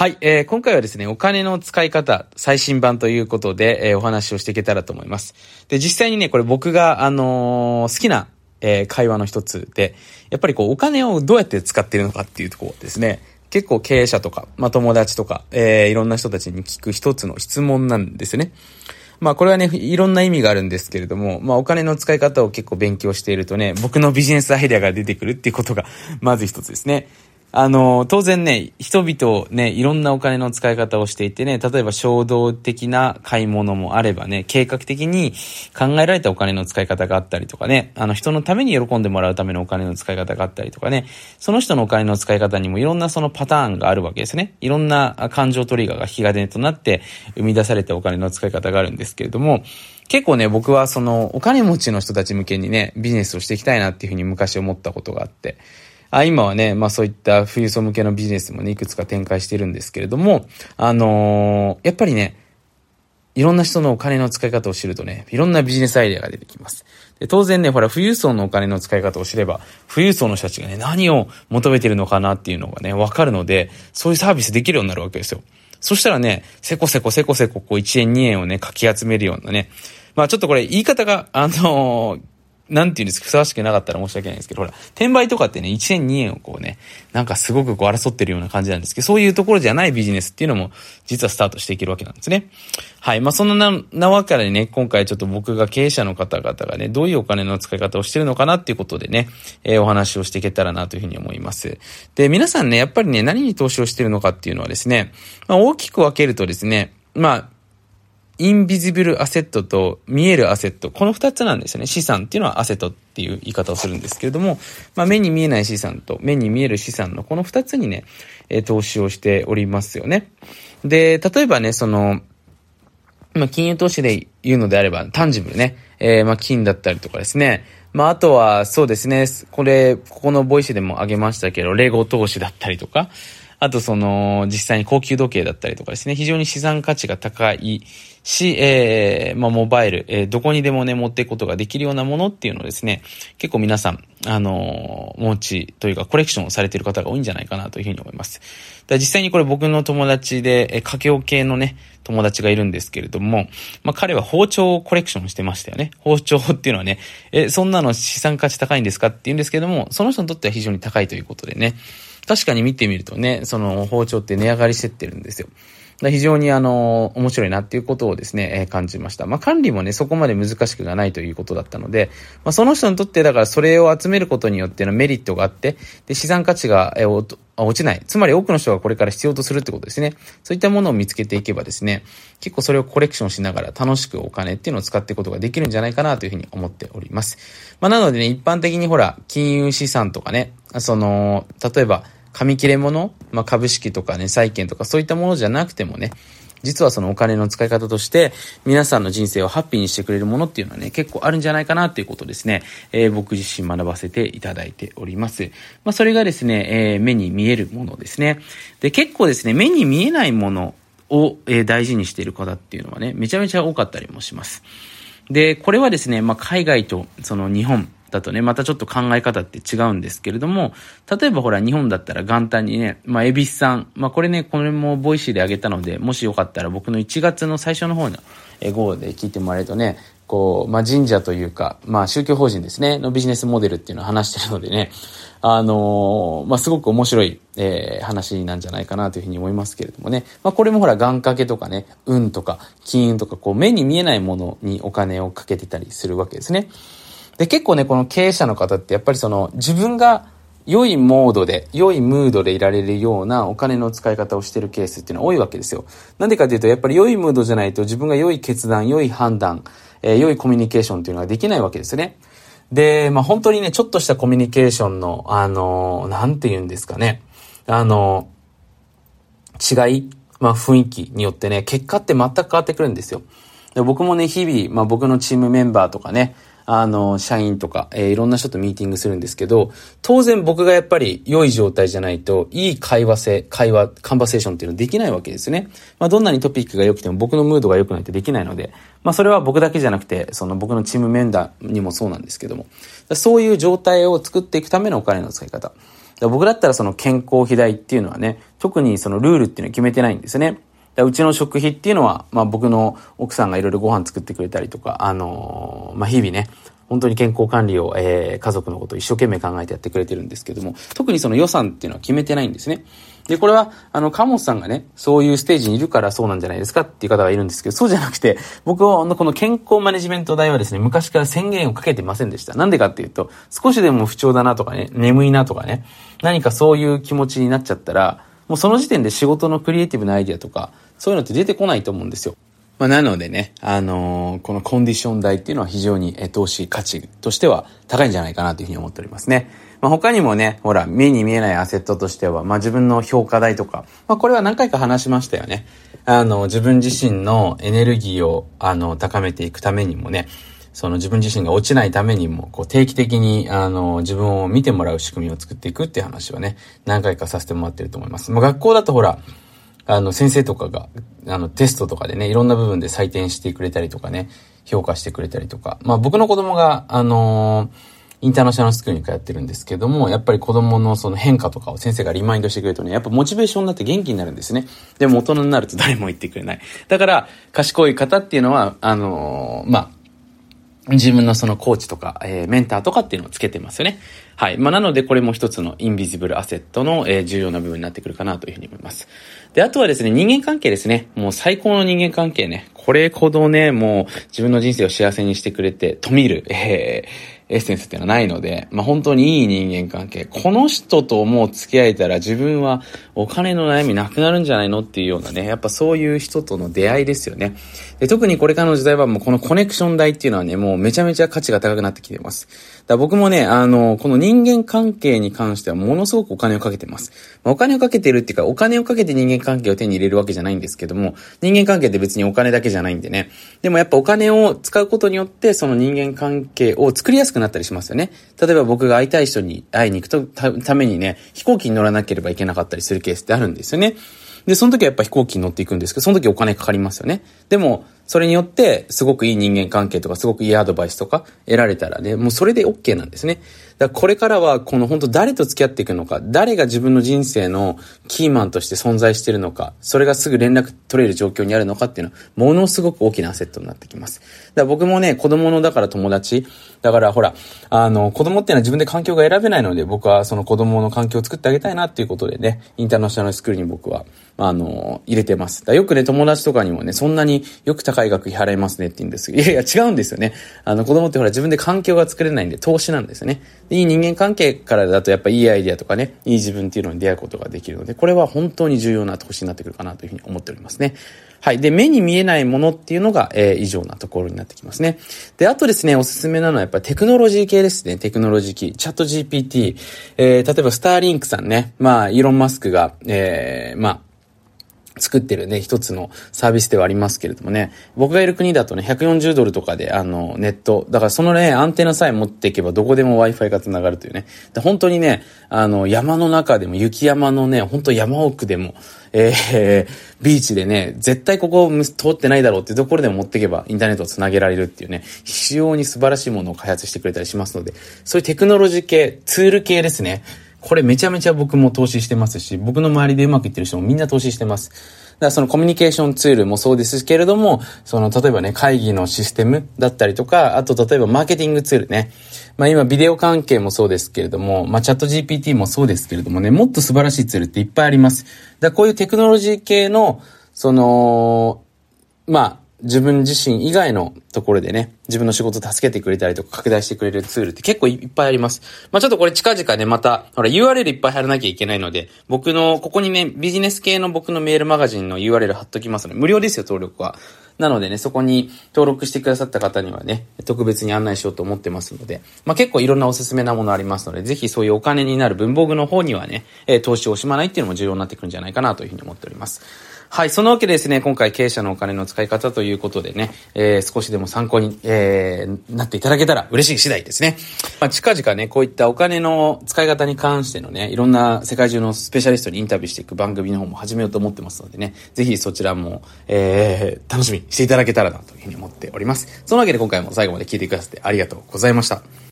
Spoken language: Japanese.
はい、えー、今回はですね、お金の使い方、最新版ということで、えー、お話をしていけたらと思います。で、実際にね、これ僕が、あのー、好きな、えー、会話の一つで、やっぱりこう、お金をどうやって使っているのかっていうところですね、結構経営者とか、まあ、友達とか、えー、いろんな人たちに聞く一つの質問なんですね。まあこれはね、いろんな意味があるんですけれども、まあお金の使い方を結構勉強しているとね、僕のビジネスアイデアが出てくるっていうことが、まず一つですね。あの、当然ね、人々ね、いろんなお金の使い方をしていてね、例えば衝動的な買い物もあればね、計画的に考えられたお金の使い方があったりとかね、あの人のために喜んでもらうためのお金の使い方があったりとかね、その人のお金の使い方にもいろんなそのパターンがあるわけですね。いろんな感情トリガーが引き金となって生み出されたお金の使い方があるんですけれども、結構ね、僕はそのお金持ちの人たち向けにね、ビジネスをしていきたいなっていうふうに昔思ったことがあって、あ今はね、まあそういった富裕層向けのビジネスもね、いくつか展開してるんですけれども、あのー、やっぱりね、いろんな人のお金の使い方を知るとね、いろんなビジネスアイデアが出てきます。で当然ね、ほら、富裕層のお金の使い方を知れば、富裕層の人たちがね、何を求めてるのかなっていうのがね、わかるので、そういうサービスできるようになるわけですよ。そしたらね、せこせこせこせここう1円2円をね、かき集めるようなね、まあちょっとこれ言い方が、あのー、なんていうんですか、ふさわしくなかったら申し訳ないんですけど、ほら、転売とかってね、1円2円をこうね、なんかすごくこう争ってるような感じなんですけど、そういうところじゃないビジネスっていうのも、実はスタートしていけるわけなんですね。はい。まあ、そんななわけでね、今回ちょっと僕が経営者の方々がね、どういうお金の使い方をしてるのかなっていうことでね、えー、お話をしていけたらなというふうに思います。で、皆さんね、やっぱりね、何に投資をしてるのかっていうのはですね、まあ、大きく分けるとですね、まあ、インビジブルアセットと見えるアセット、この二つなんですよね。資産っていうのはアセットっていう言い方をするんですけれども、まあ、目に見えない資産と目に見える資産のこの二つにね、え投資をしておりますよね。で、例えばね、その、まあ、金融投資で言うのであれば、タンジブルね、えー、まあ、金だったりとかですね、まあ、あとは、そうですね、これ、ここのボイスでも挙げましたけど、レゴ投資だったりとか、あとその、実際に高級時計だったりとかですね、非常に資産価値が高いし、えー、まあ、モバイル、えー、どこにでもね、持っていくことができるようなものっていうのをですね、結構皆さん、あのー、持ちというかコレクションをされている方が多いんじゃないかなというふうに思います。だ実際にこれ僕の友達で、えー、家計系のね、友達がいるんですけれども、まあ、彼は包丁をコレクションしてましたよね。包丁っていうのはね、え、そんなの資産価値高いんですかって言うんですけども、その人にとっては非常に高いということでね、確かに見てみるとね、その包丁って値上がりしてってるんですよ。非常にあの、面白いなっていうことをですね、えー、感じました。まあ、管理もね、そこまで難しくがないということだったので、まあ、その人にとってだからそれを集めることによってのメリットがあって、で、資産価値が、えー、落ちない。つまり多くの人がこれから必要とするってことですね。そういったものを見つけていけばですね、結構それをコレクションしながら楽しくお金っていうのを使っていくことができるんじゃないかなというふうに思っております。まあ、なのでね、一般的にほら、金融資産とかね、その、例えば、紙切れ物、まあ、株式とかね、債券とかそういったものじゃなくてもね、実はそのお金の使い方として、皆さんの人生をハッピーにしてくれるものっていうのはね、結構あるんじゃないかなっていうことですね、えー、僕自身学ばせていただいております。まあ、それがですね、えー、目に見えるものですね。で、結構ですね、目に見えないものを、えー、大事にしている方っていうのはね、めちゃめちゃ多かったりもします。で、これはですね、まあ、海外とその日本、だとね、またちょっと考え方って違うんですけれども、例えばほら、日本だったら元旦にね、まあ、エビスさん、まあ、これね、これも Voicy であげたので、もしよかったら僕の1月の最初の方の号で聞いてもらえるとね、こう、まあ、神社というか、まあ、宗教法人ですね、のビジネスモデルっていうのを話してるのでね、あのー、まあ、すごく面白い、えー、話なんじゃないかなというふうに思いますけれどもね。まあ、これもほら、願掛けとかね、運とか、金運とか、こう、目に見えないものにお金をかけてたりするわけですね。で、結構ね、この経営者の方ってやっぱりその自分が良いモードで、良いムードでいられるようなお金の使い方をしてるケースっていうのは多いわけですよ。なんでかというと、やっぱり良いムードじゃないと自分が良い決断、良い判断、えー、良いコミュニケーションっていうのができないわけですね。で、まあ本当にね、ちょっとしたコミュニケーションの、あのー、なんて言うんですかね。あのー、違い、まあ雰囲気によってね、結果って全く変わってくるんですよ。で僕もね、日々、まあ僕のチームメンバーとかね、あの、社員とか、えー、いろんな人とミーティングするんですけど、当然僕がやっぱり良い状態じゃないと、いい会話性、会話、カンバセーションっていうのはできないわけですね。まあ、どんなにトピックが良くても僕のムードが良くないとできないので、まあ、それは僕だけじゃなくて、その僕のチームメンバーにもそうなんですけども、そういう状態を作っていくためのお金の使い方。僕だったらその健康費代っていうのはね、特にそのルールっていうのは決めてないんですね。うちの食費っていうのは、まあ僕の奥さんがいろいろご飯作ってくれたりとか、あのー、まあ日々ね、本当に健康管理を、えー、家族のことを一生懸命考えてやってくれてるんですけども、特にその予算っていうのは決めてないんですね。で、これは、あの、カモさんがね、そういうステージにいるからそうなんじゃないですかっていう方がいるんですけど、そうじゃなくて、僕は、この健康マネジメント代はですね、昔から宣言をかけてませんでした。なんでかっていうと、少しでも不調だなとかね、眠いなとかね、何かそういう気持ちになっちゃったら、もうその時点で仕事のクリエイティブなアイディアとか、そういうのって出てこないと思うんですよ。まあ、なのでね、あのー、このコンディション代っていうのは非常に投資価値としては高いんじゃないかなというふうに思っておりますね。まあ、他にもね、ほら、目に見えないアセットとしては、まあ、自分の評価代とか、まあ、これは何回か話しましたよね。あの、自分自身のエネルギーを、あの、高めていくためにもね、その自分自身が落ちないためにも、こう定期的に、あの、自分を見てもらう仕組みを作っていくっていう話はね、何回かさせてもらってると思います。まあ、学校だとほら、あの、先生とかが、あの、テストとかでね、いろんな部分で採点してくれたりとかね、評価してくれたりとか。まあ僕の子供が、あの、インターナショナルスクールに通ってるんですけども、やっぱり子供のその変化とかを先生がリマインドしてくれるとね、やっぱモチベーションになって元気になるんですね。でも大人になると誰も言ってくれない。だから、賢い方っていうのは、あの、まあ、自分のそのコーチとか、えー、メンターとかっていうのをつけてますよね。はい。まあ、なので、これも一つのインビジブルアセットの、えー、重要な部分になってくるかなというふうに思います。で、あとはですね、人間関係ですね。もう最高の人間関係ね。これほどね、もう自分の人生を幸せにしてくれて、と見る、えー、エッセンスっていうのはないので、まあ、本当にいい人間関係。この人ともう付き合えたら自分はお金の悩みなくなるんじゃないのっていうようなね、やっぱそういう人との出会いですよね。で特にこれからの時代はもうこのコネクション代っていうのはね、もうめちゃめちゃ価値が高くなってきてます。だ僕もね、あの、この人人間関係に関してはものすごくお金をかけてます。ま、お金をかけてるっていうか、お金をかけて人間関係を手に入れるわけじゃないんですけども、人間関係って別にお金だけじゃないんでね。でもやっぱお金を使うことによって、その人間関係を作りやすくなったりしますよね。例えば僕が会いたい人に会いに行くとためにね、飛行機に乗らなければいけなかったりするケースってあるんですよね。で、その時はやっぱ飛行機に乗っていくんですけど、その時お金かかりますよね。でも、それによって、すごくいい人間関係とか、すごくいいアドバイスとか得られたらね、もうそれで OK なんですね。だからこれからは、この本当誰と付き合っていくのか、誰が自分の人生のキーマンとして存在しているのか、それがすぐ連絡取れる状況にあるのかっていうのは、ものすごく大きなアセットになってきます。だから僕もね、子供のだから友達、だからほら、あの、子供っていうのは自分で環境が選べないので、僕はその子供の環境を作ってあげたいなっていうことでね、インターナショナルスクールに僕は、あの、入れてます。だよくね、友達とかにもね、そんなによく高い額払いますねって言うんですけど、いやいや違うんですよね。あの、子供ってほら自分で環境が作れないんで投資なんですよね。いい人間関係からだとやっぱいいアイディアとかね、いい自分っていうのに出会うことができるので、これは本当に重要な投資になってくるかなというふうに思っておりますね。はい。で、目に見えないものっていうのが、えー、以上なところになってきますね。で、あとですね、おすすめなのはやっぱテクノロジー系ですね。テクノロジー系。チャット GPT。えー、例えばスターリンクさんね。まあ、イーロン・マスクが、えー、まあ、作ってるね、一つのサービスではありますけれどもね、僕がいる国だとね、140ドルとかで、あの、ネット、だからそのね、アンテナさえ持っていけばどこでも Wi-Fi が繋がるというね、本当にね、あの、山の中でも、雪山のね、本当山奥でも、えー、ビーチでね、絶対ここ通ってないだろうっていうところでも持っていけばインターネットを繋げられるっていうね、非常に素晴らしいものを開発してくれたりしますので、そういうテクノロジー系、ツール系ですね。これめちゃめちゃ僕も投資してますし、僕の周りでうまくいってる人もみんな投資してます。だからそのコミュニケーションツールもそうですけれども、その例えばね、会議のシステムだったりとか、あと例えばマーケティングツールね。まあ今ビデオ関係もそうですけれども、まあチャット GPT もそうですけれどもね、もっと素晴らしいツールっていっぱいあります。だこういうテクノロジー系の、その、まあ、自分自身以外のところでね、自分の仕事を助けてくれたりとか拡大してくれるツールって結構いっぱいあります。まあちょっとこれ近々ね、また、ほら URL いっぱい貼らなきゃいけないので、僕の、ここにね、ビジネス系の僕のメールマガジンの URL 貼っときますので、無料ですよ、登録は。なのでね、そこに登録してくださった方にはね、特別に案内しようと思ってますので、まあ結構いろんなおすすめなものありますので、ぜひそういうお金になる文房具の方にはね、投資を惜しまないっていうのも重要になってくるんじゃないかなというふうに思っております。はい、そのわけでですね、今回経営者のお金の使い方ということでね、えー、少しでも参考に、えー、なっていただけたら嬉しい次第ですね。まあ、近々ね、こういったお金の使い方に関してのね、いろんな世界中のスペシャリストにインタビューしていく番組の方も始めようと思ってますのでね、ぜひそちらも、えー、楽しみにしていただけたらなというふうに思っております。そのわけで今回も最後まで聞いてくださってありがとうございました。